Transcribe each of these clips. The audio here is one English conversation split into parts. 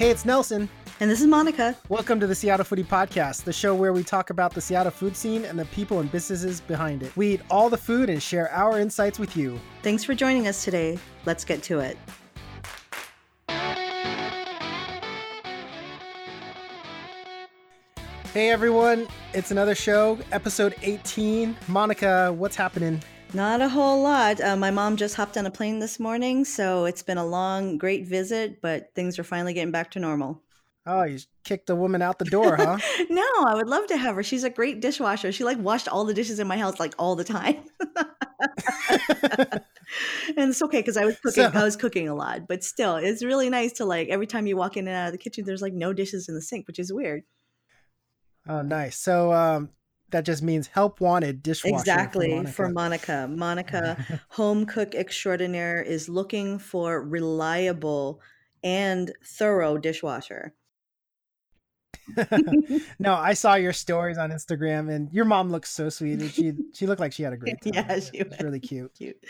Hey, it's Nelson. And this is Monica. Welcome to the Seattle Foodie Podcast, the show where we talk about the Seattle food scene and the people and businesses behind it. We eat all the food and share our insights with you. Thanks for joining us today. Let's get to it. Hey everyone, it's another show, episode 18. Monica, what's happening? Not a whole lot. Uh, my mom just hopped on a plane this morning, so it's been a long, great visit, but things are finally getting back to normal. Oh, you kicked the woman out the door, huh? no, I would love to have her. She's a great dishwasher. She like washed all the dishes in my house like all the time. and it's okay because I was cooking. So, I was cooking a lot, but still, it's really nice to like every time you walk in and out of the kitchen, there's like no dishes in the sink, which is weird. Oh, nice. So, um, that just means help wanted dishwasher. Exactly for Monica. For Monica, Monica home cook extraordinaire, is looking for reliable and thorough dishwasher. no, I saw your stories on Instagram, and your mom looks so sweet. And she she looked like she had a great time. yeah, she was really cute. Cute.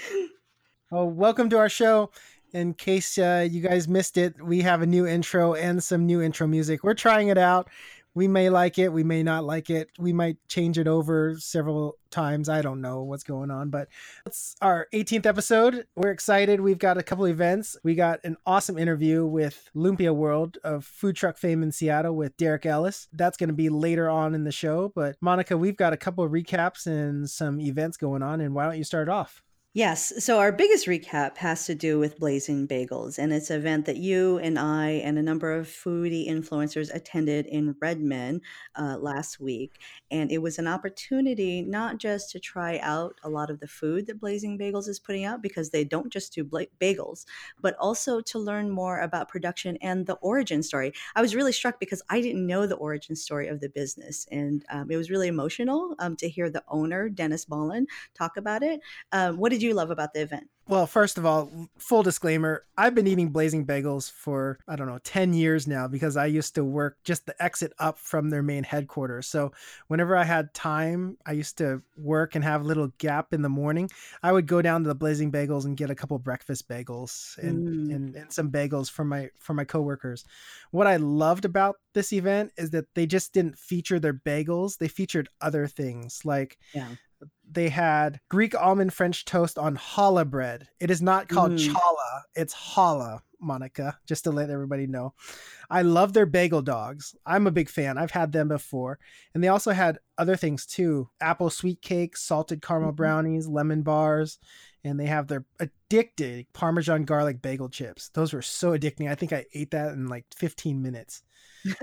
Oh, welcome to our show. In case uh, you guys missed it, we have a new intro and some new intro music. We're trying it out we may like it, we may not like it. We might change it over several times. I don't know what's going on, but it's our 18th episode. We're excited. We've got a couple events. We got an awesome interview with Lumpia World of food truck fame in Seattle with Derek Ellis. That's going to be later on in the show. But Monica, we've got a couple of recaps and some events going on. And why don't you start off? Yes. So our biggest recap has to do with Blazing Bagels, and it's an event that you and I and a number of foodie influencers attended in Redmond uh, last week. And it was an opportunity not just to try out a lot of the food that Blazing Bagels is putting out, because they don't just do bla- bagels, but also to learn more about production and the origin story. I was really struck because I didn't know the origin story of the business, and um, it was really emotional um, to hear the owner, Dennis Ballin, talk about it. Um, what did did you love about the event? Well, first of all, full disclaimer, I've been eating blazing bagels for, I don't know, 10 years now because I used to work just the exit up from their main headquarters. So whenever I had time, I used to work and have a little gap in the morning. I would go down to the blazing bagels and get a couple breakfast bagels and, mm. and, and some bagels for my for my coworkers. What I loved about this event is that they just didn't feature their bagels. They featured other things like yeah they had Greek almond French toast on challah bread. It is not called mm. challah, it's challah, Monica, just to let everybody know. I love their bagel dogs. I'm a big fan. I've had them before. And they also had other things too apple sweet cake, salted caramel mm-hmm. brownies, lemon bars. And they have their addicted Parmesan garlic bagel chips. Those were so addicting. I think I ate that in like 15 minutes.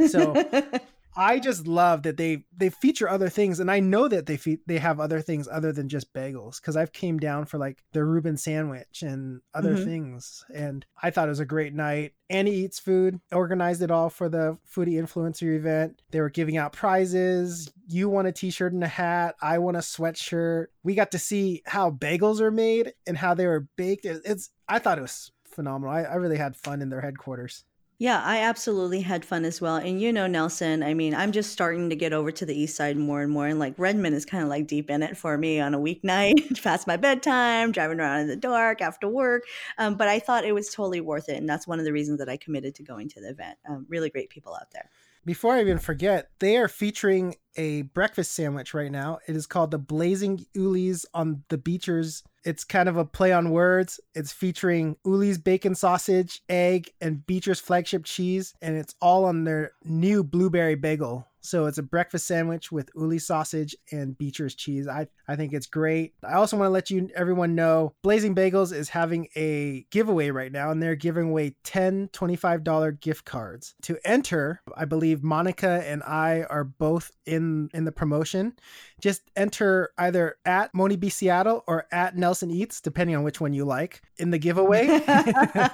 So I just love that they they feature other things, and I know that they fe- they have other things other than just bagels because I've came down for like the Reuben sandwich and other mm-hmm. things, and I thought it was a great night. Annie Eats Food organized it all for the Foodie Influencer event. They were giving out prizes. You won a T-shirt and a hat. I won a sweatshirt. We got to see how bagels are made and how they were baked. It's I thought it was phenomenal. I, I really had fun in their headquarters. Yeah, I absolutely had fun as well. And you know, Nelson, I mean, I'm just starting to get over to the east side more and more. And like Redmond is kind of like deep in it for me on a weeknight, past my bedtime, driving around in the dark after work. Um, but I thought it was totally worth it. And that's one of the reasons that I committed to going to the event. Um, really great people out there. Before I even forget, they are featuring a breakfast sandwich right now. It is called the Blazing Uli's on the Beechers it's kind of a play on words. It's featuring Uli's bacon sausage, egg, and Beecher's flagship cheese, and it's all on their new blueberry bagel. So it's a breakfast sandwich with Uli sausage and Beecher's cheese. I, I think it's great. I also want to let you everyone know Blazing Bagels is having a giveaway right now, and they're giving away 10 $25 gift cards. To enter, I believe Monica and I are both in in the promotion. Just enter either at Moni B Seattle or at Nelson Eats, depending on which one you like, in the giveaway.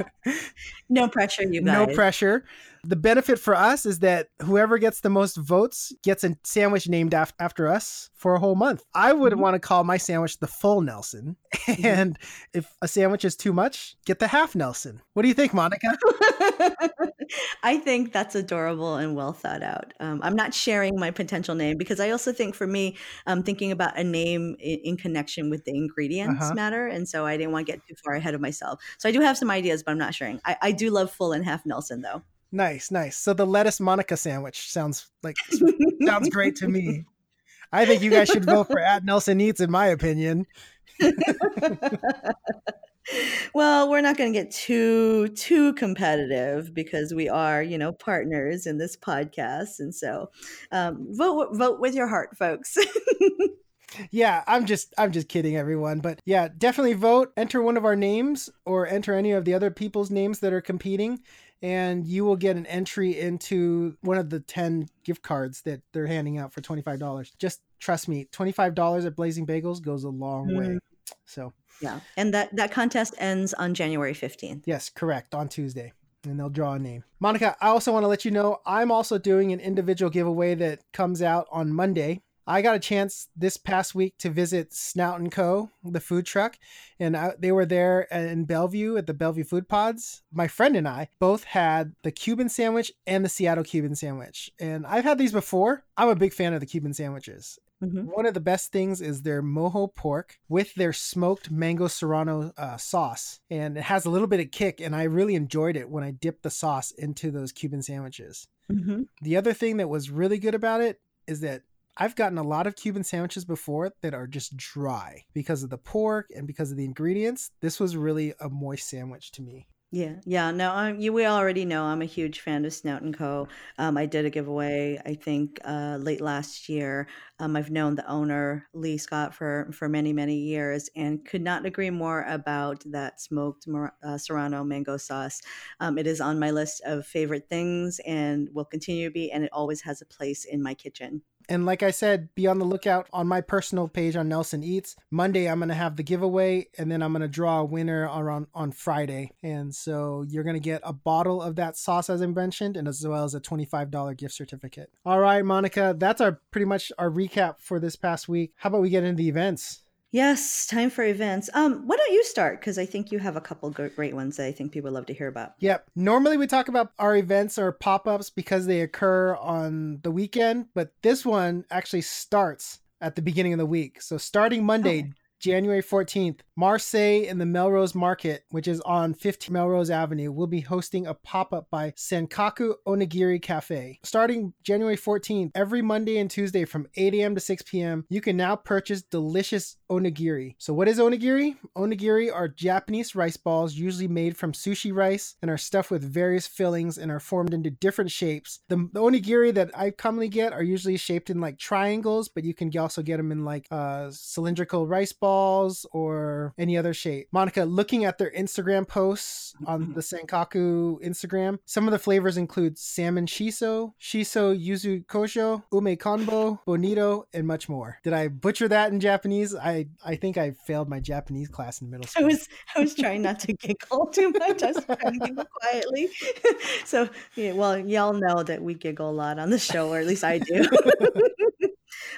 no pressure, you guys. No pressure. The benefit for us is that whoever gets the most votes gets a sandwich named af- after us for a whole month. I would mm-hmm. want to call my sandwich the full Nelson. Mm-hmm. And if a sandwich is too much, get the half Nelson. What do you think, Monica? I think that's adorable and well thought out. Um, I'm not sharing my potential name because I also think for me, um, thinking about a name in, in connection with the ingredients uh-huh. matter. And so I didn't want to get too far ahead of myself. So I do have some ideas, but I'm not sharing. I, I do love full and half Nelson though. Nice, nice. So the lettuce Monica sandwich sounds like sounds great to me. I think you guys should vote for at Nelson Eats, in my opinion. well, we're not going to get too too competitive because we are, you know, partners in this podcast, and so um, vote vote with your heart, folks. yeah, I'm just I'm just kidding, everyone. But yeah, definitely vote. Enter one of our names or enter any of the other people's names that are competing, and you will get an entry into one of the 10 gift cards that they're handing out for $25. Just trust me, $25 at Blazing Bagels goes a long mm. way. So yeah, and that that contest ends on January 15th. Yes, correct, on Tuesday. And they'll draw a name. Monica, I also want to let you know I'm also doing an individual giveaway that comes out on Monday. I got a chance this past week to visit Snout and Co, the food truck, and I, they were there in Bellevue at the Bellevue Food Pods. My friend and I both had the Cuban sandwich and the Seattle Cuban sandwich, and I've had these before. I'm a big fan of the Cuban sandwiches. Mm-hmm. One of the best things is their mojo pork with their smoked mango serrano uh, sauce, and it has a little bit of kick. And I really enjoyed it when I dipped the sauce into those Cuban sandwiches. Mm-hmm. The other thing that was really good about it is that I've gotten a lot of Cuban sandwiches before that are just dry because of the pork and because of the ingredients. This was really a moist sandwich to me. Yeah, yeah. No, I'm, you, we already know I'm a huge fan of Snout and Co. Um, I did a giveaway, I think, uh, late last year. Um, I've known the owner Lee Scott for for many many years, and could not agree more about that smoked uh, Serrano mango sauce. Um, it is on my list of favorite things, and will continue to be, and it always has a place in my kitchen. And like I said, be on the lookout on my personal page on Nelson Eats. Monday, I'm going to have the giveaway, and then I'm going to draw a winner around on Friday. And so you're going to get a bottle of that sauce, as I mentioned, and as well as a $25 gift certificate. All right, Monica, that's our pretty much our recap for this past week. How about we get into the events? Yes, time for events. Um, why don't you start? Because I think you have a couple great ones that I think people love to hear about. Yep. Normally we talk about our events or pop ups because they occur on the weekend, but this one actually starts at the beginning of the week. So starting Monday, okay. January 14th, Marseille in the Melrose Market, which is on 15 Melrose Avenue, will be hosting a pop up by Senkaku Onigiri Cafe. Starting January 14th, every Monday and Tuesday from 8 a.m. to 6 p.m., you can now purchase delicious onigiri. So, what is onigiri? Onigiri are Japanese rice balls, usually made from sushi rice, and are stuffed with various fillings and are formed into different shapes. The, the onigiri that I commonly get are usually shaped in like triangles, but you can also get them in like uh, cylindrical rice balls or any other shape. Monica, looking at their Instagram posts on mm-hmm. the Senkaku Instagram, some of the flavors include salmon shiso, shiso yuzu kosho, ume konbo, bonito, and much more. Did I butcher that in Japanese? I I think I failed my Japanese class in middle school. I was I was trying not to giggle too much. I was trying to giggle quietly. so yeah, well, y'all know that we giggle a lot on the show, or at least I do.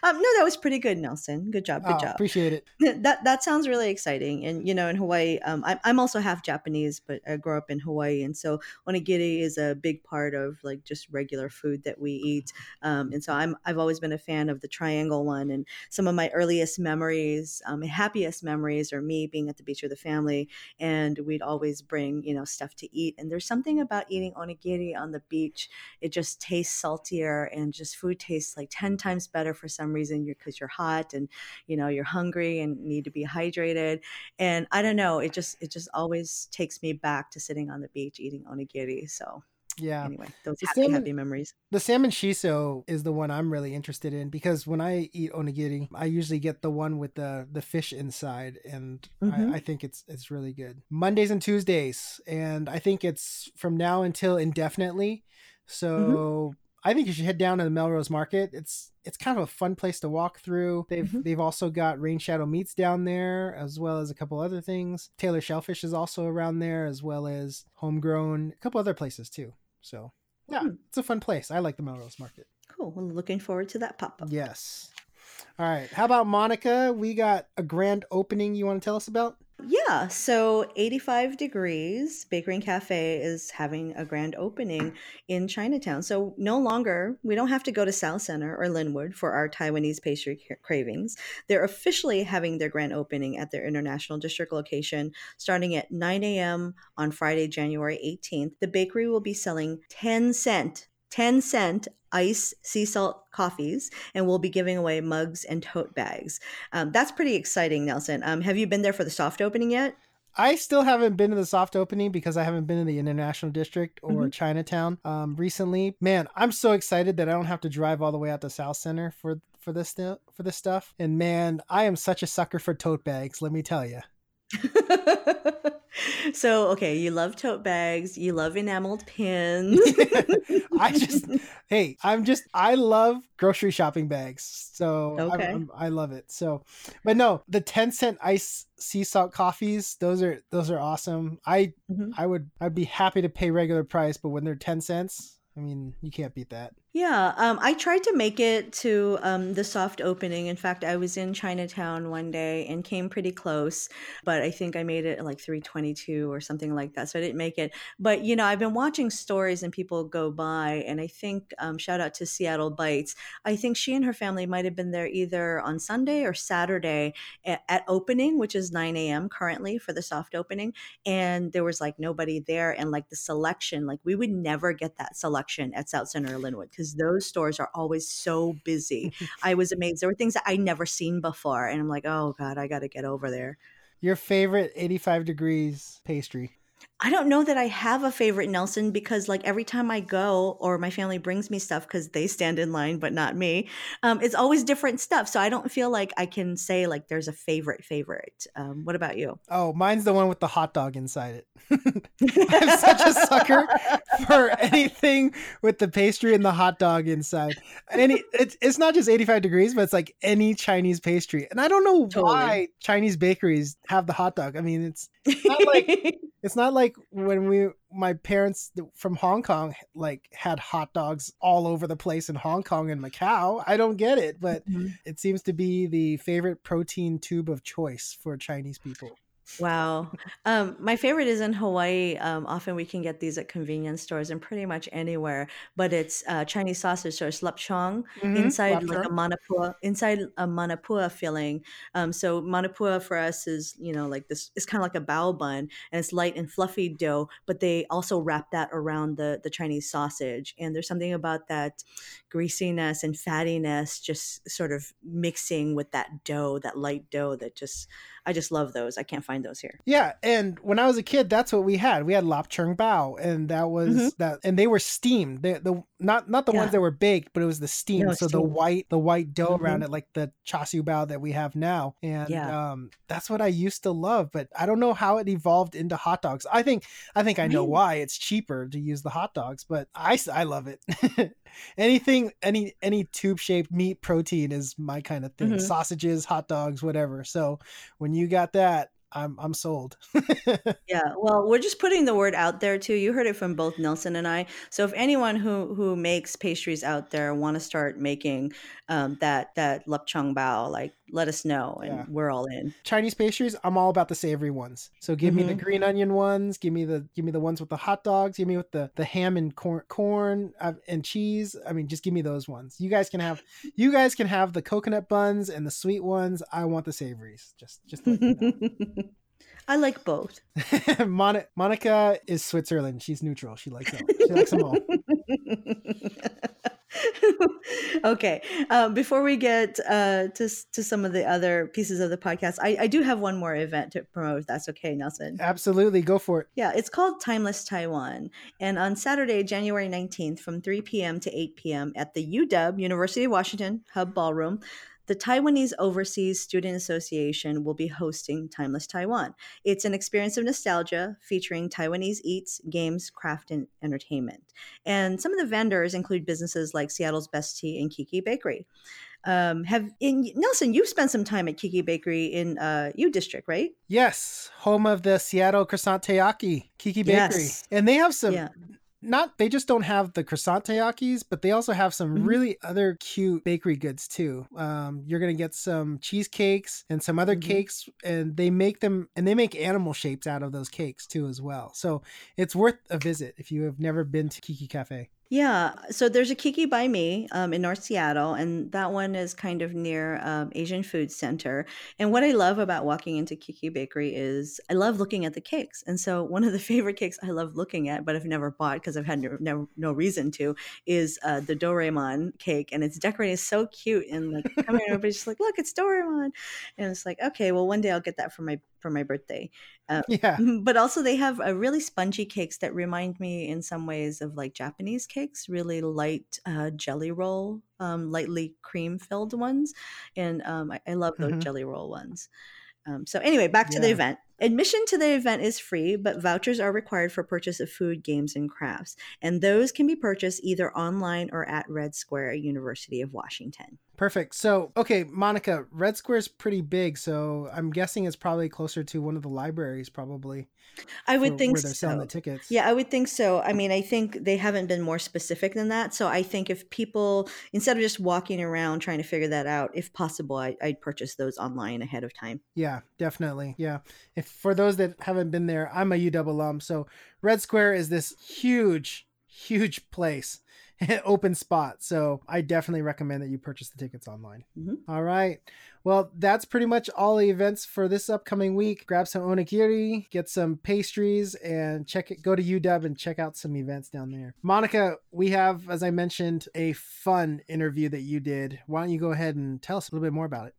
Um, no, that was pretty good, Nelson. Good job. Good oh, job. Appreciate it. That that sounds really exciting. And you know, in Hawaii, um, I, I'm also half Japanese, but I grew up in Hawaii, and so onigiri is a big part of like just regular food that we eat. Um, and so I'm I've always been a fan of the triangle one. And some of my earliest memories, um, happiest memories, are me being at the beach with the family, and we'd always bring you know stuff to eat. And there's something about eating onigiri on the beach. It just tastes saltier, and just food tastes like ten times better for some reason you're because you're hot and you know you're hungry and need to be hydrated. And i don't know it just it just always takes me back to sitting on the beach eating onigiri. So yeah. anyway those happy, salmon, happy memories. the salmon shiso is the one i'm really interested in because when i eat onigiri i usually get the one with the the fish inside and mm-hmm. I, I, think it's it's really good. Mondays and tuesdays and i think it's from now until indefinitely. So mm-hmm. I think you should head down to the Melrose Market. It's it's kind of a fun place to walk through. They've mm-hmm. they've also got Rain Shadow Meats down there, as well as a couple other things. Taylor Shellfish is also around there, as well as Homegrown, a couple other places too. So yeah, mm-hmm. it's a fun place. I like the Melrose Market. Cool. Well, looking forward to that pop up. Yes. All right. How about Monica? We got a grand opening you want to tell us about? Yeah, so 85 Degrees Bakery and Cafe is having a grand opening in Chinatown. So no longer, we don't have to go to Southcenter or Lynnwood for our Taiwanese pastry cravings. They're officially having their grand opening at their International District location starting at 9 a.m. on Friday, January 18th. The bakery will be selling 10 cent 10 cent ice sea salt coffees and we'll be giving away mugs and tote bags um, that's pretty exciting nelson um, have you been there for the soft opening yet I still haven't been to the soft opening because I haven't been in the International District or mm-hmm. Chinatown um, recently. Man, I'm so excited that I don't have to drive all the way out to Southcenter for for this for this stuff. And man, I am such a sucker for tote bags. Let me tell you. so okay, you love tote bags, you love enameled pins. I just hey, I'm just I love grocery shopping bags. So okay. I'm, I'm, i love it. So but no, the 10 cent ice sea salt coffees, those are those are awesome. I mm-hmm. I would I'd be happy to pay regular price, but when they're 10 cents, I mean, you can't beat that. Yeah, um, I tried to make it to um, the soft opening. In fact, I was in Chinatown one day and came pretty close, but I think I made it at like 322 or something like that. So I didn't make it. But, you know, I've been watching stories and people go by, and I think, um, shout out to Seattle Bites, I think she and her family might have been there either on Sunday or Saturday at, at opening, which is 9 a.m. currently for the soft opening. And there was like nobody there. And like the selection, like we would never get that selection at South Center Lynnwood because because those stores are always so busy. I was amazed. There were things that I never seen before, and I'm like, oh god, I got to get over there. Your favorite 85 degrees pastry? I don't know that I have a favorite Nelson because like every time I go or my family brings me stuff because they stand in line but not me, um, it's always different stuff. So I don't feel like I can say like there's a favorite favorite. Um, what about you? Oh, mine's the one with the hot dog inside it. I'm such a sucker for anything with the pastry and the hot dog inside. Any it's it's not just 85 degrees, but it's like any Chinese pastry. And I don't know totally. why Chinese bakeries have the hot dog. I mean, it's not like it's not like when we my parents from Hong Kong like had hot dogs all over the place in Hong Kong and Macau. I don't get it, but mm-hmm. it seems to be the favorite protein tube of choice for Chinese people. Wow. Um, my favorite is in Hawaii. Um, often we can get these at convenience stores and pretty much anywhere, but it's uh, Chinese sausage or lapchang mm-hmm. inside like a manapua, inside a manapua filling. Um, so manapua for us is, you know, like this, it's kind of like a bao bun and it's light and fluffy dough, but they also wrap that around the, the Chinese sausage. And there's something about that greasiness and fattiness just sort of mixing with that dough, that light dough that just, I just love those. I can't find those here. Yeah, and when I was a kid, that's what we had. We had lapchung bao, and that was mm-hmm. that, and they were steamed. They, the not not the yeah. ones that were baked, but it was the steam. No, so steamed. the white the white dough mm-hmm. around it, like the char siu bao that we have now, and yeah. um, that's what I used to love. But I don't know how it evolved into hot dogs. I think I think I know why. It's cheaper to use the hot dogs, but I I love it. anything any any tube shaped meat protein is my kind of thing mm-hmm. sausages hot dogs whatever so when you got that I'm I'm sold. yeah, well, we're just putting the word out there too. You heard it from both Nelson and I. So if anyone who who makes pastries out there want to start making um, that that lapchung bao, like let us know, and yeah. we're all in. Chinese pastries, I'm all about the savory ones. So give mm-hmm. me the mm-hmm. green onion ones. Give me the give me the ones with the hot dogs. Give me with the the ham and corn corn uh, and cheese. I mean, just give me those ones. You guys can have you guys can have the coconut buns and the sweet ones. I want the savories. Just just. You know. I like both. Mon- Monica is Switzerland. She's neutral. She likes them. She likes them all. okay. Um, before we get uh, to to some of the other pieces of the podcast, I, I do have one more event to promote. If that's okay, Nelson. Absolutely, go for it. Yeah, it's called Timeless Taiwan, and on Saturday, January nineteenth, from three p.m. to eight p.m. at the UW University of Washington Hub Ballroom. The Taiwanese Overseas Student Association will be hosting Timeless Taiwan. It's an experience of nostalgia featuring Taiwanese eats, games, craft, and entertainment. And some of the vendors include businesses like Seattle's Best Tea and Kiki Bakery. Um, have in Nelson, you've spent some time at Kiki Bakery in uh, U District, right? Yes, home of the Seattle croissant taiyaki, Kiki Bakery, yes. and they have some. Yeah not they just don't have the croissant taiyakis, but they also have some Mhm. really other cute bakery goods too. Um, you're gonna get some cheesecakes and some other Mhm. cakes, and they make them and they make animal shapes out of those cakes too as well. So it's worth a visit if you have never been to Kiki Cafe. Yeah, so there's a Kiki by me um, in North Seattle, and that one is kind of near um, Asian Food Center. And what I love about walking into Kiki Bakery is I love looking at the cakes. And so one of the favorite cakes I love looking at, but I've never bought because I've had no, no, no reason to, is uh, the Doraemon cake, and it's decorated so cute. And like, everybody's just like, look, it's Doraemon, and it's like, okay, well, one day I'll get that for my for my birthday. Uh, Yeah. but also they have a really spongy cakes that remind me in some ways of like Japanese cakes, really light uh, jelly roll, um, lightly cream filled ones, and um, I, I love those Mhm. jelly roll ones. Um, so anyway, back to the event. Admission to the event is free, but vouchers are required for purchase of food, games, and crafts, and those can be purchased either online or at Red Square, University of Washington. Perfect. So, okay, Monica, Red Square is pretty big, so I'm guessing it's probably closer to one of the libraries, probably. I would for think where they're selling so. the tickets. Yeah, I would think so. I mean, I think they haven't been more specific than that. So I think if people, instead of just walking around trying to figure that out, if possible, I, I'd purchase those online ahead of time. Yeah, definitely. Yeah. If for those that haven't been there, I'm a UW alum, so Red Square is this huge, huge place, open spot. So I definitely recommend that you purchase the tickets online. Mhm. All right. Well, that's pretty much all the events for this upcoming week. Grab some onigiri, get some pastries, and check it. Go to UW and check out some events down there. Monica, we have, as I mentioned, a fun interview that you did. Why don't you go ahead and tell us a little bit more about it?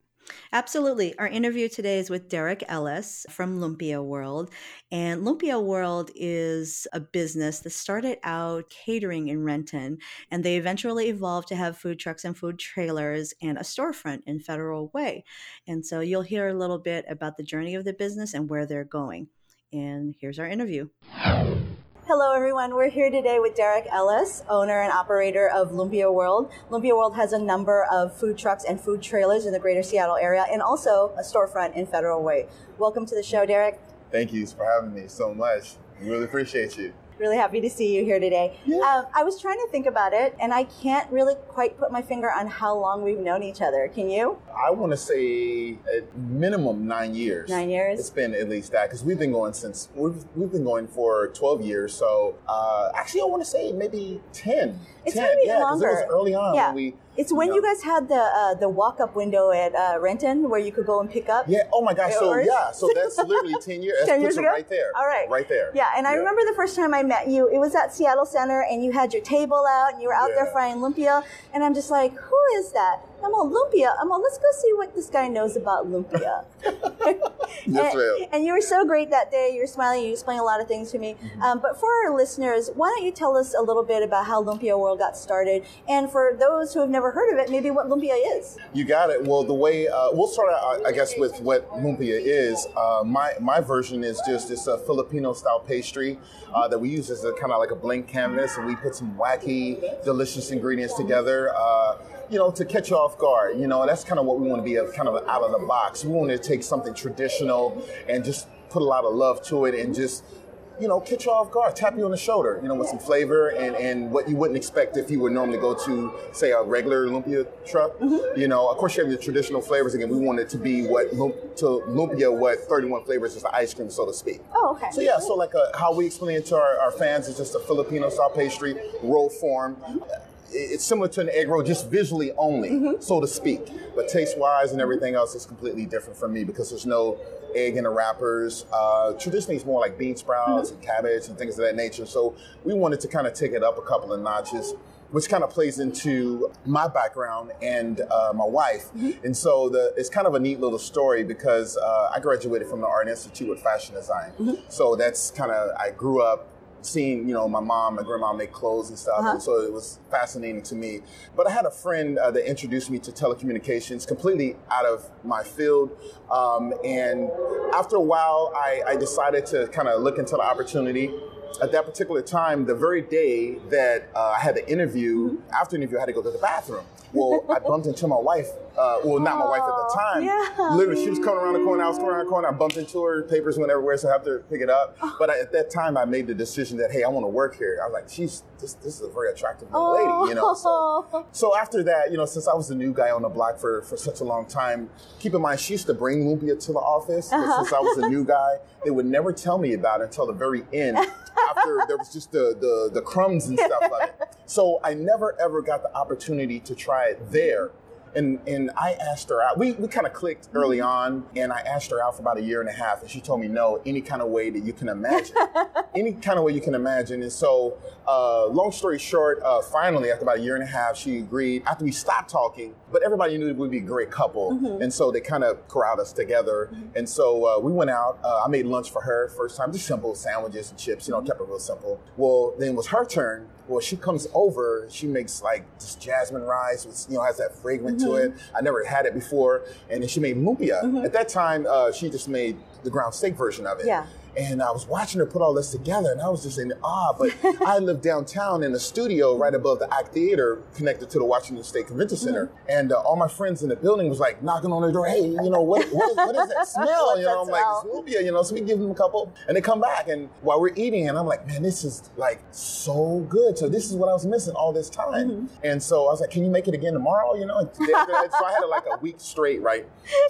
Absolutely. Our interview today is with Derek Ellis from Lumpia World. And Lumpia World is a business that started out catering in Renton, and they eventually evolved to have food trucks and food trailers and a storefront in Federal Way. And so you'll hear a little bit about the journey of the business and where they're going. And here's our interview. Hello, everyone. We're here today with Derek Ellis, owner and operator of Lumpia World. Lumpia World has a number of food trucks and food trailers in the greater Seattle area and also a storefront in Federal Way. Welcome to the show, Derek. Thank you for having me so much. We really appreciate you. Really happy to see you here today. Yeah. Um, I was trying to think about it, and I can't really quite put my finger on how long we've known each other. Can you? I want to say minimum nine years. Nine years? It's been at least that because we've been going since we've, we've been going for 12 years. So uh, actually, I want to say maybe 10. It's 10. gotta be yeah, because it was longer. early on Yeah. when we. It's when know- you guys had the uh, the walk up window at uh, Renton where you could go and pick up. Yeah. Oh my gosh. So yeah. So that's literally 10 years. 10 years ago? right there. All right. Right there. Yeah, and I remember the first time I met you, it was at Seattle Center, and you had your table out, and you were out there frying lumpia, and I'm just like, who is that? I'm all lumpia. I'm all, let's go see what this guy knows about lumpia. Yes, and, ma'am. and you were so great that day. You were smiling. You explained a lot of things to me. Mm-hmm. Um, but for our listeners, why don't you tell us a little bit about how Lumpia World got started, and for those who have never heard of it, maybe what lumpia is. You got it. Well, the way uh, we'll start out, I guess, with what lumpia is. Uh, my my version is just this uh, Filipino style pastry uh, that we use as a kind of like a blank canvas, and we put some wacky, delicious ingredients together. Uh, you know, to catch you off guard. You know, that's kind of what we want to be, a, kind of out of the box. We want to take something traditional and just put a lot of love to it, and just you know, catch you off guard, tap you on the shoulder, you know, with some flavor and, and what you wouldn't expect if you would normally go to, say, a regular lumpia truck. Mm-hmm. You know, of course, you have your traditional flavors. Again, we want it to be what to lumpia, what 31 flavors is the ice cream, so to speak. Oh, okay. So yeah, so like a, how we explain it to our, our fans is just a Filipino style pastry, roll form. Mm-hmm. It's similar to an egg roll, just visually only, so to speak. But taste wise and everything else is completely different from me because there's no egg in the wrappers. Uh, traditionally, it's more like bean sprouts and cabbage and things of that nature. So we wanted to kind of take it up a couple of notches. Which kind of plays into my background and uh, my wife, and so the it's kind of a neat little story because uh, I graduated from the Art Institute with fashion design. So that's kind of I grew up seeing you know my mom and grandma make clothes and stuff Uh-huh. and so it was fascinating to me but i had a friend uh, that introduced me to telecommunications completely out of my field um, and after a while I, I decided to kind of look into the opportunity at that particular time, the very day that uh, I had the interview, Mm-hmm. after the interview, I had to go to the bathroom. Well, I bumped into my wife. Uh, well, not my wife at the time. yeah. Literally, she was coming around the corner. I was coming around the corner. I bumped into her. Papers went everywhere, so I have to pick it up. Oh. But I, at that time, I made the decision that hey, I want to work here. I was like, she's this. This is a very attractive young lady, you know. So, Oh. so after that, you know, since I was the new guy on the block for, for such a long time, keep in mind she used to bring Lumpia to the office, but Uh-huh. since I was the new guy, they would never tell me about it until the very end, after there was just the, the the crumbs and stuff of it. So I never ever got the opportunity to try it there. And, and I asked her out. We, we kind of clicked early on, and I asked her out for about a year and a half, and she told me no, any kind of way that you can imagine any kind of way you can imagine. And so, uh, long story short, uh, finally, after about a year and a half, she agreed. After we stopped talking, but everybody knew we'd be a great couple, and so they kind of corralled us together. And so uh, we went out. Uh, I made lunch for her first time, just simple sandwiches and chips. You know, kept it real simple. Well, then it was her turn. Well, she comes over. She makes like this jasmine rice, which you know, has that fragrance to it. I never had it before, and then she made lumpia. At that time, uh, she just made the ground steak version of it. Yeah. And I was watching her put all this together, and I was just in awe. But I lived downtown in a studio right above the Act Theater, connected to the Washington State Convention Center. And uh, all my friends in the building was like knocking on the door. Hey, you know what? What is, what is that smell? You know, I'm smell? like, it's Lumpia, You know, so we give them a couple, and they come back. And while we're eating, and I'm like, man, this is like so good. So this is what I was missing all this time. And so I was like, can you make it again tomorrow? You know, and day after so I had it like a week straight, right?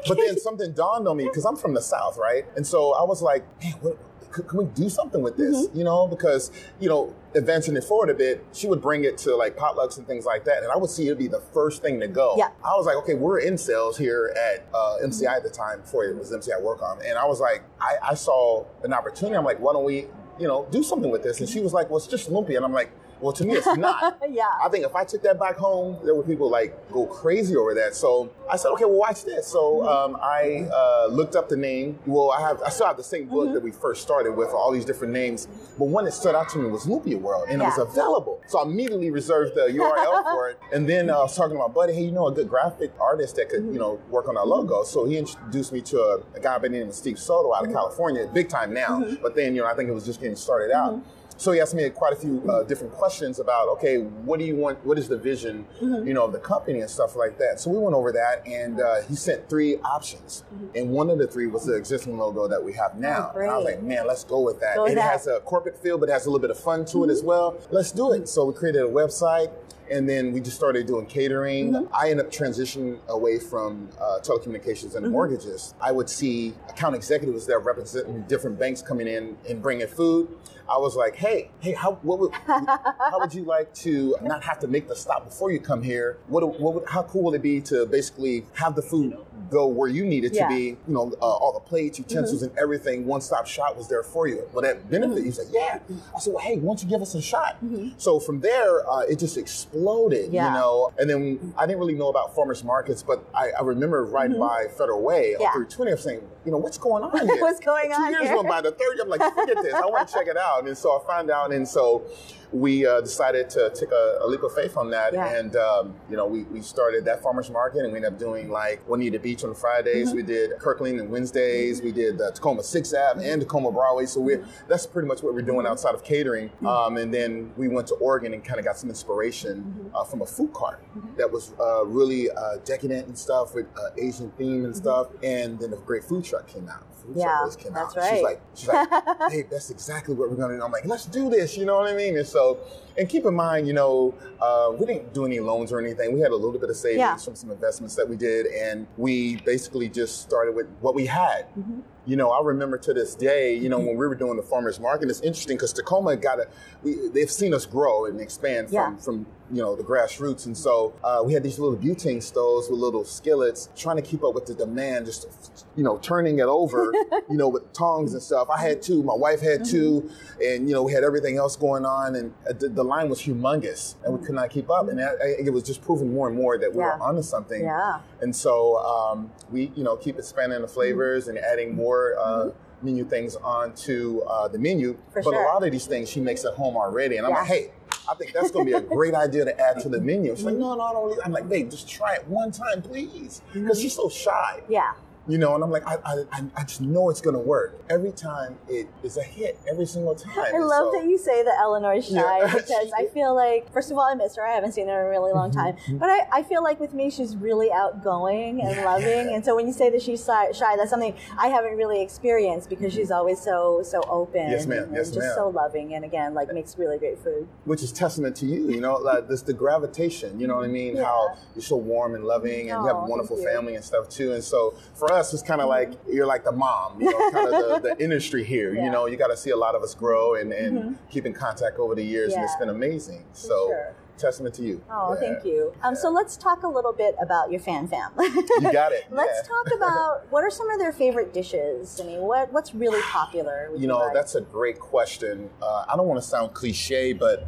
But then something dawned on me because I'm from the South, right? And so I was like, man, what? Can we do something with this? Mm-hmm. You know, because you know, advancing it forward a bit, she would bring it to like potlucks and things like that, and I would see it be the first thing to go. Yeah. I was like, okay, we're in sales here at uh, MCI at the time before it was MCI WorldCom, and I was like, I, I saw an opportunity. I'm like, why don't we, you know, do something with this? And she was like, well, it's just lumpy, and I'm like. Well, to me, it's not. Yeah. I think if I took that back home, there were people like go crazy over that. So I said, okay, well, watch this. So Mm-hmm. um, I uh, looked up the name. Well, I have I still have the same Mm-hmm. book that we first started with, all these different names. But one that stood out to me was Lumpia World, and it was available. So I immediately reserved the URL for it. And then uh, I was talking to my buddy, hey, you know, a good graphic artist that could, Mm-hmm. you know, work on our logo. So he introduced me to a, a guy by the name of Steve Soto out of Mm-hmm. California, big time now. But then, you know, I think it was just getting started out. So he asked me quite a few uh, different questions about, okay, what do you want? What is the vision, you know, of the company and stuff like that. So we went over that, and uh, he sent three options, and one of the three was the existing logo that we have now. and I was like, man, let's go with that. Go it that. has a corporate feel, but it has a little bit of fun to it as well. Let's do it. So we created a website. And then we just started doing catering. I ended up transitioning away from uh, telecommunications and mortgages. I would see account executives that representing different banks coming in and bringing food. I was like, hey, hey, how what would how would you like to not have to make the stop before you come here? What, what would, how cool would it be to basically have the food go where you need it Yeah. to be? You know, uh, all the plates, utensils, and everything. One stop shop was there for you. Well, that benefit, you said, yeah. I said, well, hey, why don't you give us a shot? So from there, uh, it just exploded. Yeah. You know, and then I didn't really know about farmers markets, but I, I remember riding by Federal Way Mm-hmm. Yeah. on 320 of saying, you know, what's going on here? What's going Two on years here? went by. The third, I'm like, forget this. I want to check it out. And so I found out, and so we uh, decided to take a, a leap of faith on that. Yeah. And um, you know, we, we started that farmers market, and we ended up doing like Juanita Beach on Fridays. Mm-hmm. We did Kirkland on Wednesdays. We did the Tacoma Sixth Ave and Tacoma Broadway. So we that's pretty much what we're doing outside of catering. Mm-hmm. Um, and then we went to Oregon and kind of got some inspiration uh, from a food cart Mm-hmm. that was uh, really uh, decadent and stuff with uh, Asian theme and Mm-hmm. stuff. And then a great food truck came out. Food Yeah, truck came that's out. She's right. like, she's like, hey, that's exactly what we're gonna do. I'm like, let's do this. You know what I mean? And so, and keep in mind, you know, uh, we didn't do any loans or anything. We had a little bit of savings Yeah. from some investments that we did, and we basically just started with what we had. Mm-hmm. You know, I remember to this day, you know, when we were doing the farmers market, it's interesting because Tacoma got a, we, they've seen us grow and expand from, Yeah. from you know, the grassroots. And so uh, we had these little butane stoves with little skillets trying to keep up with the demand, just, you know, turning it over, you know, with tongs and stuff. I had two, my wife had two, and, you know, we had everything else going on. And uh, the, the line was humongous and we could not keep up. And I, I, it was just proving more and more that we Yeah. were onto something. Yeah. And so um, we, you know, keep expanding the flavors and adding more uh, menu things onto uh, the menu. Mm-hmm. For but sure. a lot of these things she makes at home already. And I'm Yeah. like, hey, I think that's going to be a great idea to add to the menu. She's like, no, no, I don't. I'm like, babe, just try it one time, please. Because she's so shy. Yeah. You know, and I'm like, I, I, I just know it's gonna work. Every time it is a hit, every single time. I love so- that you say that Eleanor's shy Yeah. because I feel like, first of all, I miss her. I haven't seen her in a really long mm-hmm. time. But I, I feel like with me, she's really outgoing and Yeah, loving. yeah. And so when you say that she's shy, shy, that's something I haven't really experienced because she's mm-hmm. always so so open Yes, ma'am. and Yes, just ma'am. so loving. And again, like makes really great food. which is testament to you. You know, like this the gravitation. You know what I mm-hmm. mean? How you're so warm and loving, and you have a wonderful family and stuff too. And so for us, it's kind of like you're like the mom. You know, kind of the, the industry here. Yeah. You know, you got to see a lot of us grow and and keep in contact over the years, and it's been amazing. So sure. testament to you. Oh, Yeah. thank you. Um, so let's talk a little bit about your fan fam. You got it. Let's Yeah. talk about what are some of their favorite dishes. I mean, what what's really popular? with You know, guys? that's a great question. Uh, I don't want to sound cliche, but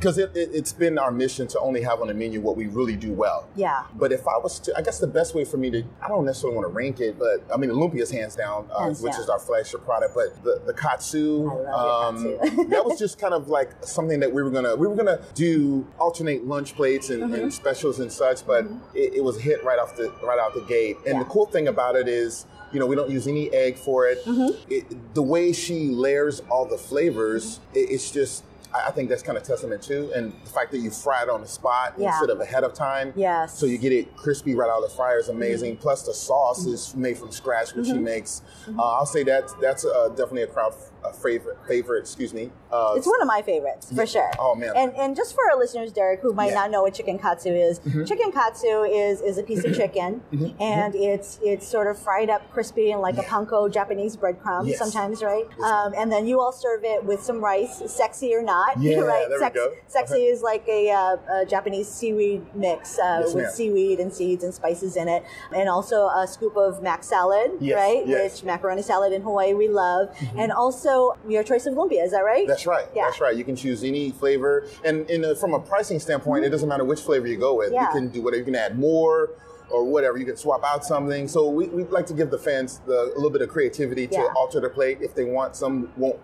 because it, it, it's been our mission to only have on the menu what we really do well. yeah. But if I was to, I guess the best way for me to, I don't necessarily want to rank it, but I mean, lumpia is hands down, uh, Hands which down. is our flagship product. But the, the katsu, um, I love your katsu. that was just kind of like something that we were gonna, we were gonna do alternate lunch plates and, Mm-hmm. and specials and such. But it, it was hit right off the right out the gate. And Yeah. the cool thing about it is. You know, we don't use any egg for it. Mm-hmm. it the way she layers all the flavors, it, it's just, I I think that's kind of testament too. And the fact that you fry it on the spot Yeah. instead of ahead of time. Yes. So you get it crispy right out of the fryer is amazing. Mm-hmm. Plus the sauce is made from scratch, which she makes. Uh, I'll say that that's uh, definitely a crowd uh, favorite. Favorite, excuse me. Uh, It's one of my favorites for Yeah. sure. Oh, man. And and just for our listeners, Derek, who might Yeah. not know what chicken katsu is, chicken katsu is is a piece of chicken, and it's it's sort of fried up crispy and like a panko Japanese breadcrumb Yes. sometimes, right? Um, and then you all serve it with some rice, sexy or not, Yeah, right? there we go. Sexy is like a, uh, a Japanese seaweed mix uh, Yes, with ma'am. seaweed and seeds and spices in it, and also a scoop of mac salad, Yes, right? yes. Which macaroni salad in Hawaii we love, and also your choice of lumpia. Is that right? That's right. Yeah. That's right. You can choose any flavor, and in a, from a pricing standpoint, it mm-hmm. doesn't matter which flavor you go with. Yeah. You can do whatever. You can add more or whatever. You can swap out something. So we we like to give the fans the, a little bit of creativity to Yeah. alter the plate if they want. Some won't.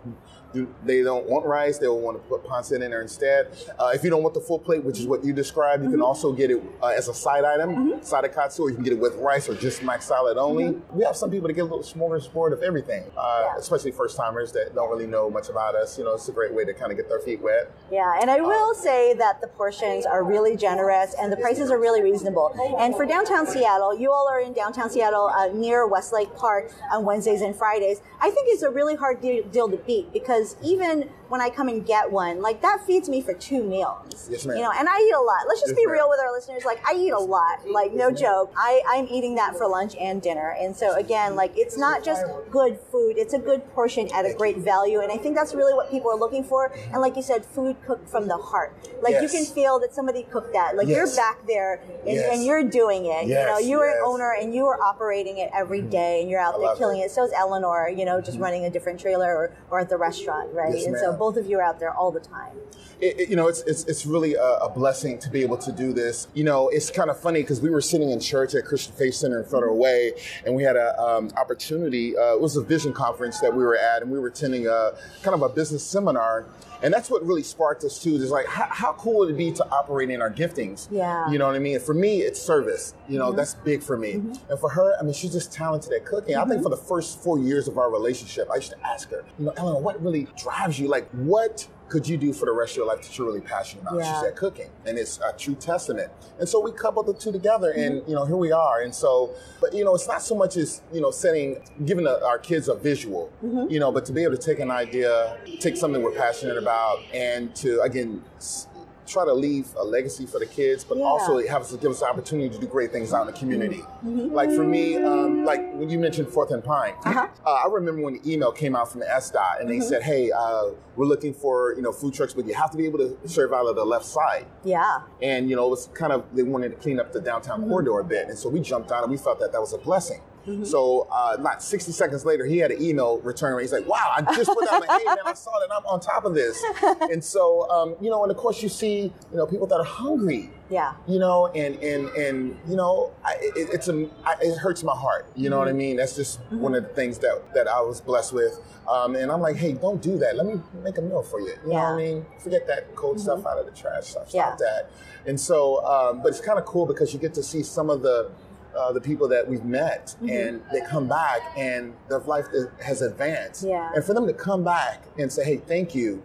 They don't want rice. They will want to put pancit in there instead. Uh, if you don't want the full plate, which is what you described, you can Mm-hmm. also get it uh, as a side item, side of katsu, or you can get it with rice or just mac salad only. We have some people that get a little smorgasbord of everything, uh, Mm-hmm. Yeah. especially first timers that don't really know much about us. You know, it's a great way to kind of get their feet wet. Yeah, and I will say that the portions are really generous and the prices are really reasonable. And for downtown Seattle, you all are in downtown Seattle uh, near Westlake Park on Wednesdays and Fridays. I think it's a really hard deal to beat because even when I come and get one, like that feeds me for two meals. Yes, ma'am. You know, and I eat a lot. Let's just Yes, be real with our listeners. Like I eat a lot. Like no joke. I I'm eating that for lunch and dinner. And so again, like it's not just good food. It's a good portion at a great value. And I think that's really what people are looking for. And like you said, food cooked from the heart. Like you can feel that somebody cooked that. Like you're back there and, Yes. and you're doing it. you know, you are an owner and you are operating it every mm-hmm. day and you're out I there killing it. it. So is Eleanor, you know, just mm-hmm. running a different trailer or, or at the restaurant, right? Yes, and so both of you are out there all the time. it, it- you know, it's, it's, it's really a, a blessing to be able to do this. You know, it's kind of funny because we were sitting in church at Christian Faith Center in Federal Way, and we had a um, opportunity. Uh, it was a vision conference that we were at, and we were attending a kind of a business seminar. And that's what really sparked us too. Is like, how, how cool would it be to operate in our giftings? Yeah. You know what I mean? For me, it's service. You know, that's big for me. Mm-hmm. And for her, I mean, she's just talented at cooking. I think for mm-hmm. the first four years of our relationship, I used to ask her, you know, Ellen, what really drives you? Like, what could you do for the rest of your life that you're really passionate about? Yeah. She said cooking, and it's a true testament. And so we coupled the two together, and mm-hmm. you know here we are. And so, but you know, it's not so much as you know setting, giving a, our kids a visual, mm-hmm. you know, but to be able to take an idea, take something we're passionate about, and to again. Try to leave a legacy for the kids, but Yeah. also have us give us the opportunity to do great things out in the community. Like for me, um, like when you mentioned Fourth and Pine, uh I remember when the email came out from the SDOT and they said, "Hey, uh, we're looking for you know food trucks, but you have to be able to serve out of the left side." Yeah. And you know, it was kind of they wanted to clean up the downtown corridor a bit, and so we jumped on and we felt that that was a blessing. So, uh, not 60 seconds later, he had an email return. He's like, "Wow, I just put out, Like, hey man, I saw that. I'm on top of this." and so, um, you know, and of course, you see, you know, people that are hungry Yeah. you know, and and and you know, I, it, it's a I, it hurts my heart. You know what I mean? That's just one of the things that that I was blessed with. Um, and I'm like, hey, don't do that. Let me make a meal for you. You know what I mean? Forget that cold stuff out of the trash stuff. Stop Yeah. that. And so, um, but it's kind of cool because you get to see some of the uh, the people that we've met, Mm-hmm. and they come back, and their life has advanced. Yeah. And for them to come back and say, "Hey, thank you,"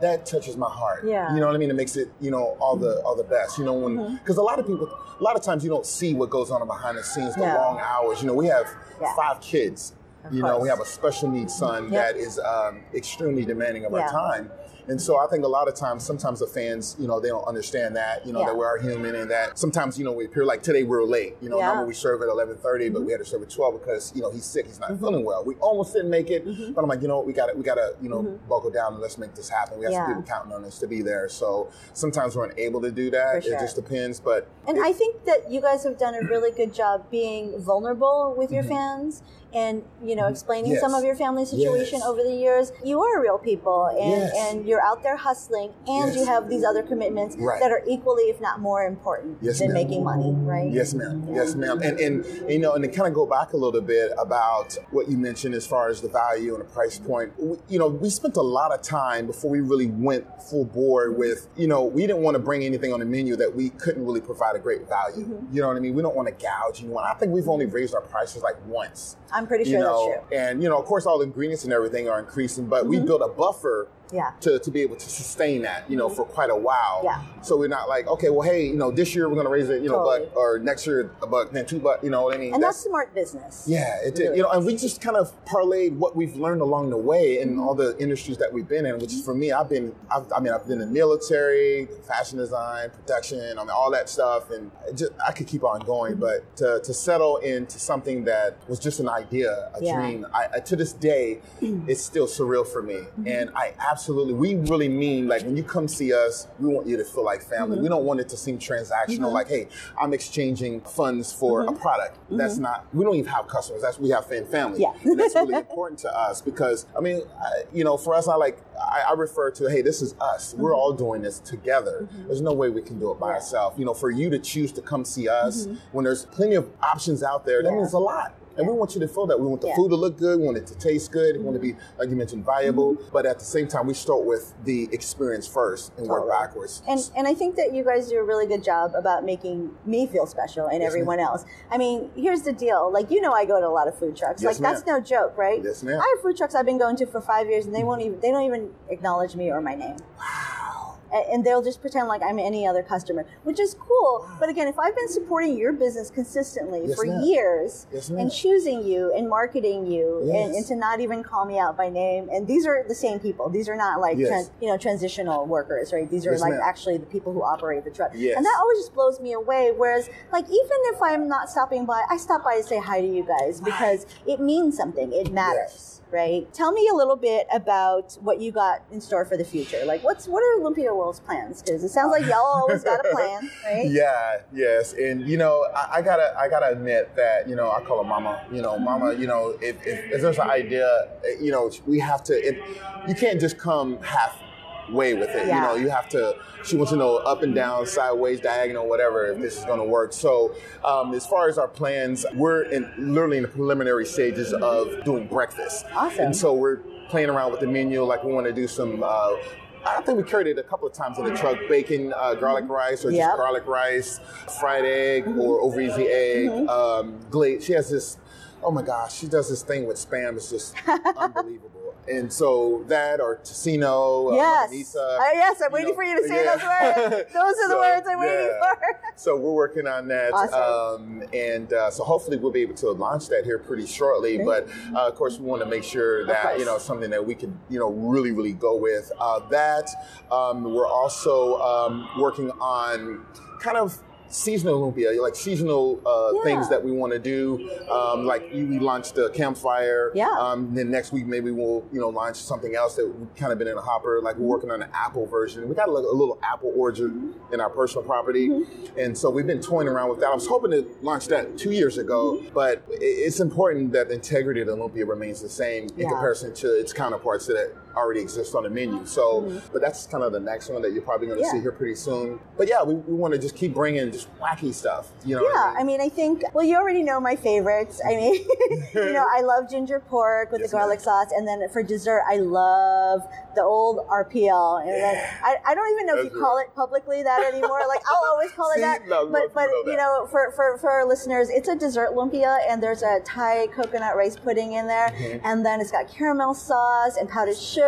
that touches my heart. Mm-hmm. Yeah. Mm-hmm. You know what I mean? It makes it, you know, all the all the best. You know, when because a lot of people, a lot of times you don't see what goes on behind the scenes, the Yeah. long hours. You know, we have Yeah. five kids. Of you know, we have a special needs son Yep. that is um, extremely demanding of Yeah. our time. And so I think a lot of times, sometimes the fans, you know, they don't understand that, you know, Yeah. that we are human and that sometimes, you know, we appear like today we are late. You know, Yeah. Mm-hmm. normally we serve at 11:30, but we had to serve at 12 because you know he's sick, he's not feeling well. We almost didn't make it, Mm-hmm. but I'm like, you know, what, we got to, we got to, you know, buckle down and let's make this happen. We have Yeah. some people counting on us to be there. So sometimes we're unable to do that. Sure. It just depends, but And I think that you guys have done a really good job being vulnerable with your fans and you know explaining Mm-hmm. Yes. some of your family situation Yes. over the years. You are real people and Yes. and you're out there hustling and you have these other commitments Right. that are equally if not more important Yes, than ma'am. making money, right? Yes, ma'am. Yes, ma'am. And, and you know, and to kind of go back a little bit about what you mentioned as far as the value and the price point. We, you know, we spent a lot of time before we really went full board with. You know, we didn't want to bring anything on the menu that we couldn't really provide a great value. Mm-hmm. You know what I mean? We don't want to gouge anyone. I think we've only raised our prices like once. I'm pretty You sure know, that's true. and you know, of course, all the ingredients and everything are increasing, but we mm-hmm. built a buffer Yeah. to, to be able to sustain that, you know, mm-hmm. for quite a while. Yeah. So we're not like, okay, well, hey, you know, this year we're going to raise it, you know, Totally. buck, or next year a buck, then two buck, you know what I mean? And that's smart business. yeah, it did. Really You know, and we just kind of parlayed what we've learned along the way in mm-hmm. all the industries that we've been in. Which is mm-hmm. for me, I've been, I've, I mean, I've been in military, fashion design, production, I mean, all that stuff, and just, I could keep on going. But to, to settle into something that was just an idea, a Yeah. dream, I, I, to this day, it's still surreal for me. And I absolutely, we really mean like when you come see us, we want you to feel like family. Mm-hmm. We don't want it to seem transactional, mm-hmm. like, hey, I'm exchanging funds for a mm-hmm. product. That's not. We don't even have customers. That's we have fan family. Yeah. and that's really important to us because I mean, I, you know, for us, I like I, I refer to, hey, this is us. We're all doing this together. There's no way we can do it by ourselves. You know, for you to choose to come see us when there's plenty of options out there, that Yeah. means a lot. And we want you to feel that. We want the Yeah. food to look good. We want it to taste good. We want to be, mm-hmm. like you mentioned, valuable. Mm-hmm. But at the same time, we start with the experience first and work Totally. backwards. And and I think that you guys do a really good job about making me feel special and Yes, everyone else. I mean, here's the deal. Like you know, I go to a lot of food trucks. Yes, like that's no joke, right? Yes, ma'am. I have food trucks I've been going to for five years, and they won't even they don't even acknowledge me or my name. And they'll just pretend like I'm any other customer, which is cool. But again, if I've been supporting your business consistently Yes, for ma'am. years Yes, and choosing you and marketing you and, Yes. and to not even call me out by name, and these are the same people. These are not like you know transitional workers, right? These are like ma'am. actually the people who operate the truck. Yes. And that always just blows me away. Whereas, like, even if I'm not stopping by, I stop by to say hi to you guys because it means something. It matters. Right. Tell me a little bit about what you got in store for the future. Like, what's what are Lumpia World's plans? Because it sounds like y'all always got a plan, right? Yeah, yes, and you know, I, I gotta, I gotta admit that you know, I call her mama. You know, mama. You know, if, if, if there's an idea, eh, you know, we have to. It, you can't just come halfway with it. Yeah. You know, you have to. She wants to know up and down, sideways, diagonal, whatever, if this is going to work. So, um, as far as our plans, we're in literally in the preliminary stages of doing breakfast. Awesome. And so we're playing around with the menu. Like we want to do some. Uh, I think we carried it a couple of times in the truck: bacon, uh, garlic rice, or Yep. just garlic rice, fried egg, or over easy egg. Um, glaze. She has this. Oh my gosh, she does this thing with spam. It's just unbelievable. And so that or tocino, uh, Yes. Uh, yes, I'm waiting know, for you to say yeah. those words. Those are the words I'm waiting for. So we're working on that, Awesome. um, and uh, so hopefully we'll be able to launch that here pretty shortly. Great. But uh, of course, we want to make sure that you know something that we can you know really really go with. Uh, that um, we're also um, working on kind of seasonal lumpia, like seasonal uh, Yeah. things that we want to do. Um, like you- we launched the campfire. Yeah. Um, then next week maybe we'll you know launch something else that we've kind of been in a hopper. Like we're working on an apple version. We got a, little- a little apple orchard Mm-hmm. in our personal property, and so we've been toying around with that. I was hoping to launch that two years ago, Mm-hmm. but it's important that the integrity of the lumpia remains the same in Yeah. comparison to its counterparts that already exists on the menu. So, Mhm. but that's kind of the next one that you're probably going to Yeah. see here pretty soon. But yeah, we, we want to just keep bringing just wacky stuff. You know? Yeah, I mean, I think, well, you already know my favorites. I mean, you know, I love ginger pork with Yes, the garlic sauce. And then for dessert, I love the old RPL. And then Yeah. I, I don't even know if That's you call it publicly that anymore. Like, I'll always call it See, that. no, But, but know you that. know, for, for, for our listeners, it's a dessert lumpia and there's a Thai coconut rice pudding in there. Mhm. And then it's got caramel sauce and powdered sugar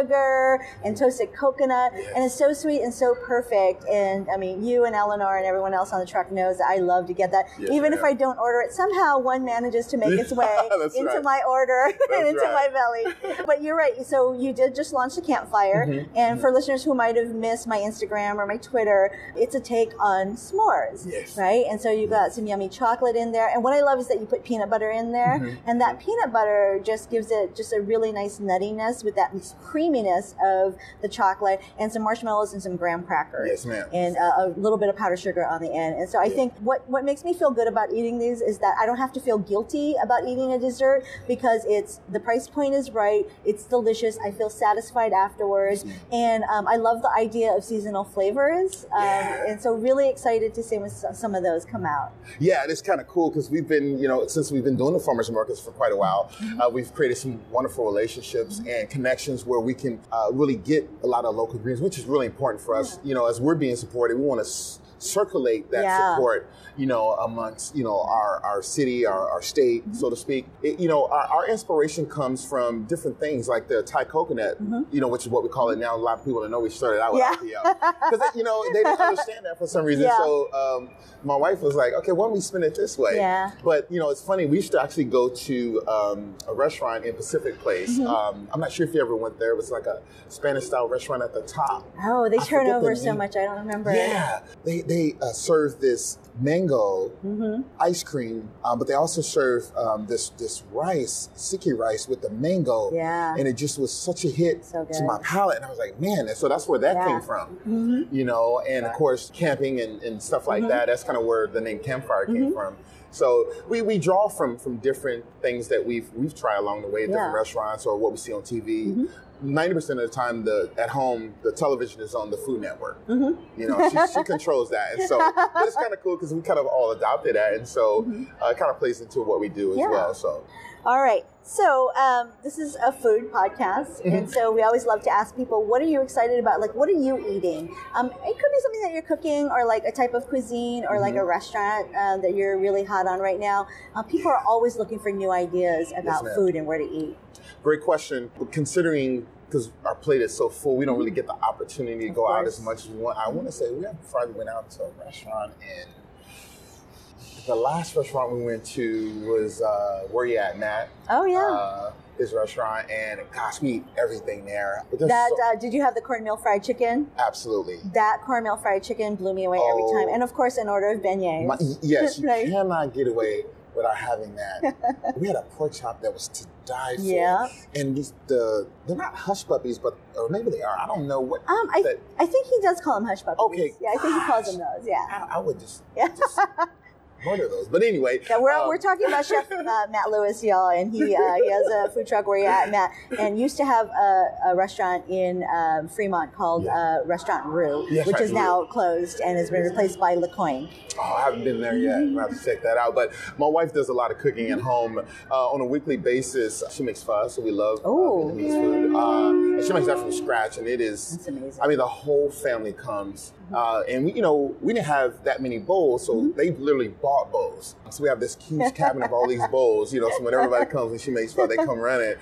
and toasted coconut. Yes. And it's so sweet and so perfect. And I mean, you and Eleanor and everyone else on the truck knows that I love to get that. Yes, Even if. I don't order it, somehow one manages to make its way into right. my order and into my belly. But you're right. So you did just launch the campfire. Mhm. And for listeners who might have missed my Instagram or my Twitter, it's a take on s'mores. Yes. Right? And so you got some yummy chocolate in there. And what I love is that you put peanut butter in there. Mhm. And that peanut butter just gives it just a really nice nuttiness with that creaminess of the chocolate and some marshmallows and some graham crackers Yes, ma'am. and a, a little bit of powdered sugar on the end. And so I Yeah. think what, what makes me feel good about eating these is that I don't have to feel guilty about eating a dessert because it's the price point is right, it's delicious, I feel satisfied afterwards, and um, I love the idea of seasonal flavors. Um, Yeah. And so really excited to see when some of those come out. Yeah, it's kind of cool because we've been, you know, since we've been doing the farmers markets for quite a while, Mm-hmm. uh, we've created some wonderful relationships and connections where we can uh, really get a lot of local greens, which is really important for us. You know, as we're being supported, we want to circulate that Yeah. support, you know, amongst, you know, our, our city, our, our state, Mm-hmm. so to speak. It, you know, our, our inspiration comes from different things like the Thai coconut, you know, which is what we call it now. A lot of people don't know we started out with Mm-hmm. Yeah. Because, you know, they didn't understand that for some reason. Yeah. So um, my wife was like, okay, why don't we spin it this way? Yeah. But you know, it's funny. We used to actually go to um, a restaurant in Pacific Place. Mm-hmm. Um, I'm not sure if you ever went there. It was like a Spanish-style restaurant at the top. Oh, they I turn forget the over so much, I don't remember. Yeah, they they uh, serve this mango Mm-hmm. ice cream, um, but they also serve um, this this rice, sticky rice with the mango. Yeah. and it just was such a hit So to my palate, and I was like, man. And so that's where that Yeah. came from hmm you know, and of course camping and, and stuff like Mhm. that. That's kind of where the name campfire came Mhm. from. So we, we draw from from different things that we've we've tried along the way, at different Yeah. restaurants or what we see on TV. Mhm. 90 percent of the time, the at home the television is on the Food Network. hmm You know, she, she controls that, and so it's kind of cool because we kind of all adopted that, and so uh, it kind of plays into what we do as Mm-hmm. Yeah. well. So All right. So um, this is a food podcast, Mm-hmm. and so we always love to ask people, "What are you excited about? Like, what are you eating?" Um, it could be something that you're cooking, or like a type of cuisine, or like a Mm-hmm. restaurant uh, that you're really hot on right now. Uh, people are always looking for new ideas about ma'am. food and where to eat. great question. But considering because our plate is so full, we don't really get the opportunity to Of go out as much as we want. I want to say we have Friday went out to a restaurant and the last restaurant we went to was uh, where you at, Matt? Oh yeah. Uh, his restaurant, and gosh, we eat everything there. That so- uh, did you have the cornmeal fried chicken? absolutely. That cornmeal fried chicken blew me away every Oh. time, and of course, an order of beignets. My, yes, you Right. cannot get away without having that. we had a pork chop that was to die for. Yeah. And these, the they're not hush puppies, but or maybe they are. I don't know what. Um, I, that- I think he does call them hush puppies. Okay, Yeah, I think he calls them those. Yeah. I, I would just, Yeah. just those. But anyway, Yeah, we're, um, we're talking about Chef uh, Matt Lewis, y'all, and he uh, he has a food truck where you at, Matt, and used to have a, a restaurant in um, Fremont called Yeah. uh, Restaurant Roux, Yes, which right, is Roux. now closed and has been replaced by LeCoin. Oh, I haven't been there yet. I'm gonna have to check that out. But my wife does a lot of cooking at home uh, on a weekly basis. She makes pho, so we love uh, Vietnamese food. Uh, and she makes that from scratch, and it is. That's amazing. I mean, the whole family comes, uh, and we, you know, we didn't have that many bowls, so they literally bought bowls. So we have this huge cabinet of all these bowls, you know. So when everybody comes and she makes pho, they come running.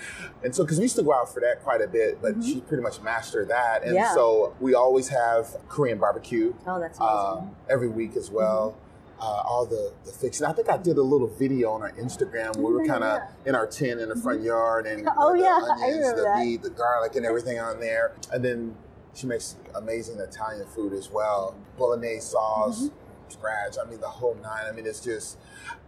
And so, because we used to go out for that quite a bit, but she pretty much mastered that, and Yeah. so we always have Korean barbecue oh, that's uh, every week as well. Uh, all the the fixing. I think I did a little video on our Instagram where we were kind of yeah. in our tent in the front yard and Oh, yeah, the I onions, the that. meat, the garlic, and everything on there. And then she makes amazing Italian food as well, bolognese sauce, Mm-hmm. scratch. I mean the whole nine. I mean it's just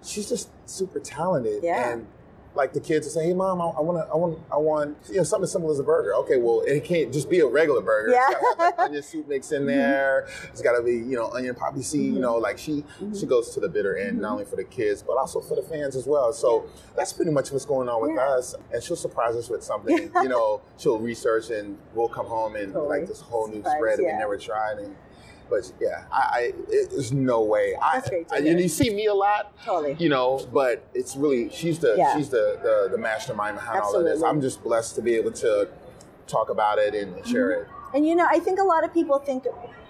she's just super talented Yeah. and. Like the kids will say, "Hey, mom, I, I want to, I want, I want, you know, something as simple as a burger." Okay, well, it can't just be a regular burger. Yeah. It's like, onion soup mix in mm-hmm. there. It's got to be, you know, onion poppy seed. You mm-hmm. know, like she, mm-hmm. she goes to the bitter end, not only for the kids but also for the fans as well. So that's pretty much what's going on with Yeah. us. And she'll surprise us with something. you know, she'll research and we'll come home and Totally. like this whole new Surprise, spread that yeah. we never tried. And but yeah, I, I it, there's no way. I, That's great to I, and you see me a lot Totally. you know but it's really she's the Yeah. she's the, the the mastermind behind all of this i'm just blessed to be able to talk about it and share mm-hmm. it And you know, I think a lot of people think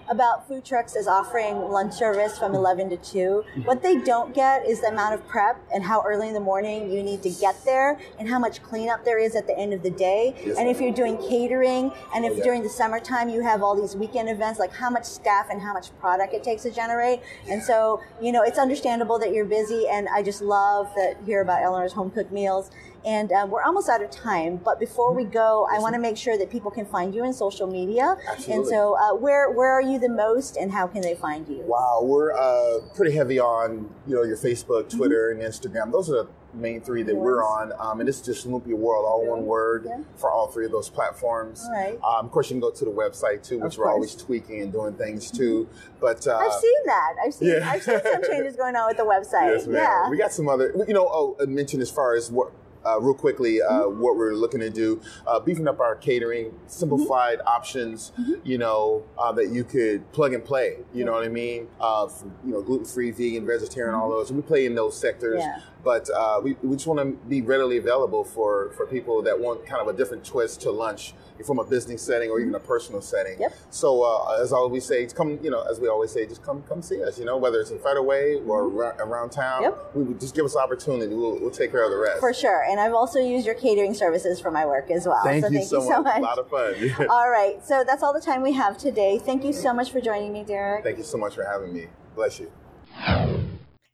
about food trucks is offering lunch service from 11 to 2. Mm-hmm. What they don't get is the amount of prep and how early in the morning you need to get there and how much cleanup there is at the end of the day. Yes, and if you're doing catering and if Oh, yeah. during the summertime you have all these weekend events, like how much staff and how much product it takes to generate. And so, you know, it's understandable that you're busy and I just love that hear about Eleanor's home cooked meals. And um, we're almost out of time, but before we go, I want to make sure that people can find you in social media. Absolutely. And so, uh, where where are you the most, and how can they find you? wow we're uh, pretty heavy on you know your facebook twitter and instagram those are the main three that we're Mm-hmm. On um, and it's just lumpia world all one word Yeah. for all three of those platforms right. um, of course you can go to the website too which we're always tweaking and doing things too but uh, I've seen that. I've seen yeah. I've seen some changes going on with the website. Yes, ma'am. yeah. We got some other, you know, oh, I mentioned as far as what, uh, real quickly, uh, Mm-hmm. what we're looking to do, uh, beefing up our catering, simplified Mm-hmm. options, you know, uh, that you could plug and play, you know what I mean? Uh, you know, gluten free, vegan, vegetarian, all those. We play in those sectors. Mm-hmm. Yeah. But uh, we, we just want to be readily available for, for people that want kind of a different twist to lunch from a business setting or even a personal setting. Yep. So uh, as always say, come you know as we always say, just come come see us. You know whether it's in Federal Way or ra- around town. Yep. We would just give us opportunity. We'll, we'll take care of the rest. For sure. And I've also used your catering services for my work as well. Thank, so you, thank so you so much. much. A lot of fun. All right. So that's all the time we have today. Thank you so much for joining me, Derek. Thank you so much for having me. Bless you.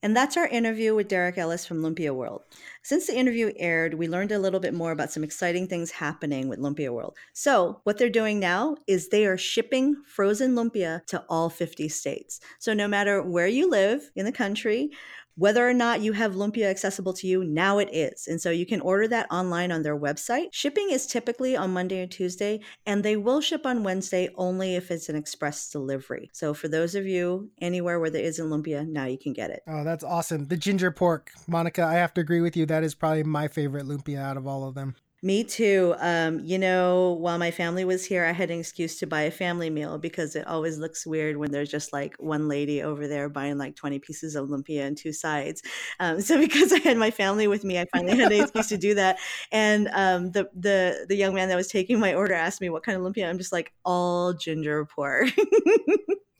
And that's our interview with Derek Ellis from Lumpia World. Since the interview aired, we learned a little bit more about some exciting things happening with Lumpia World. So, what they're doing now is they are shipping frozen lumpia to all 50 states. So, no matter where you live in the country, whether or not you have lumpia accessible to you, now it is. And so you can order that online on their website. Shipping is typically on Monday or Tuesday, and they will ship on Wednesday only if it's an express delivery. So for those of you anywhere where there isn't lumpia, now you can get it. Oh, that's awesome. The ginger pork, Monica, I have to agree with you. That is probably my favorite lumpia out of all of them. Me too. Um, you know, while my family was here, I had an excuse to buy a family meal because it always looks weird when there's just like one lady over there buying like 20 pieces of lumpia and two sides. Um, so because I had my family with me, I finally had an excuse to do that. And um, the the the young man that was taking my order asked me what kind of lumpia. I'm just like all ginger pork.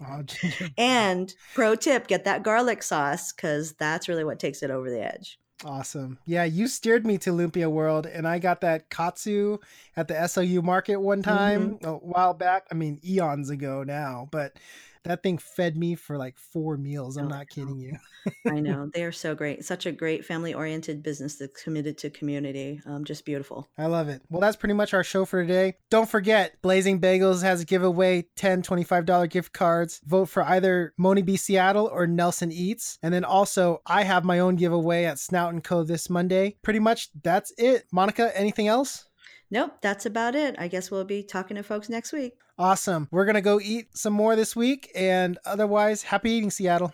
Oh, ginger. and pro tip: get that garlic sauce because that's really what takes it over the edge. Awesome. Yeah, you steered me to Lumpia World, and I got that katsu at the SOU market one mm-hmm. time a while back. I mean, eons ago now, but that thing fed me for like four meals. I'm Oh, not kidding you. I know they are so great. Such a great family-oriented business that's committed to community. Um, just beautiful. I love it. Well, that's pretty much our show for today. Don't forget, Blazing Bagels has a giveaway 10 $25 gift cards. Vote for either Moni B Seattle or Nelson Eats. And then also, I have my own giveaway at Snout and Co. this Monday. Pretty much that's it. Monica, anything else? Nope, that's about it. I guess we'll be talking to folks next week. Awesome. We're going to go eat some more this week. And otherwise, happy eating, Seattle.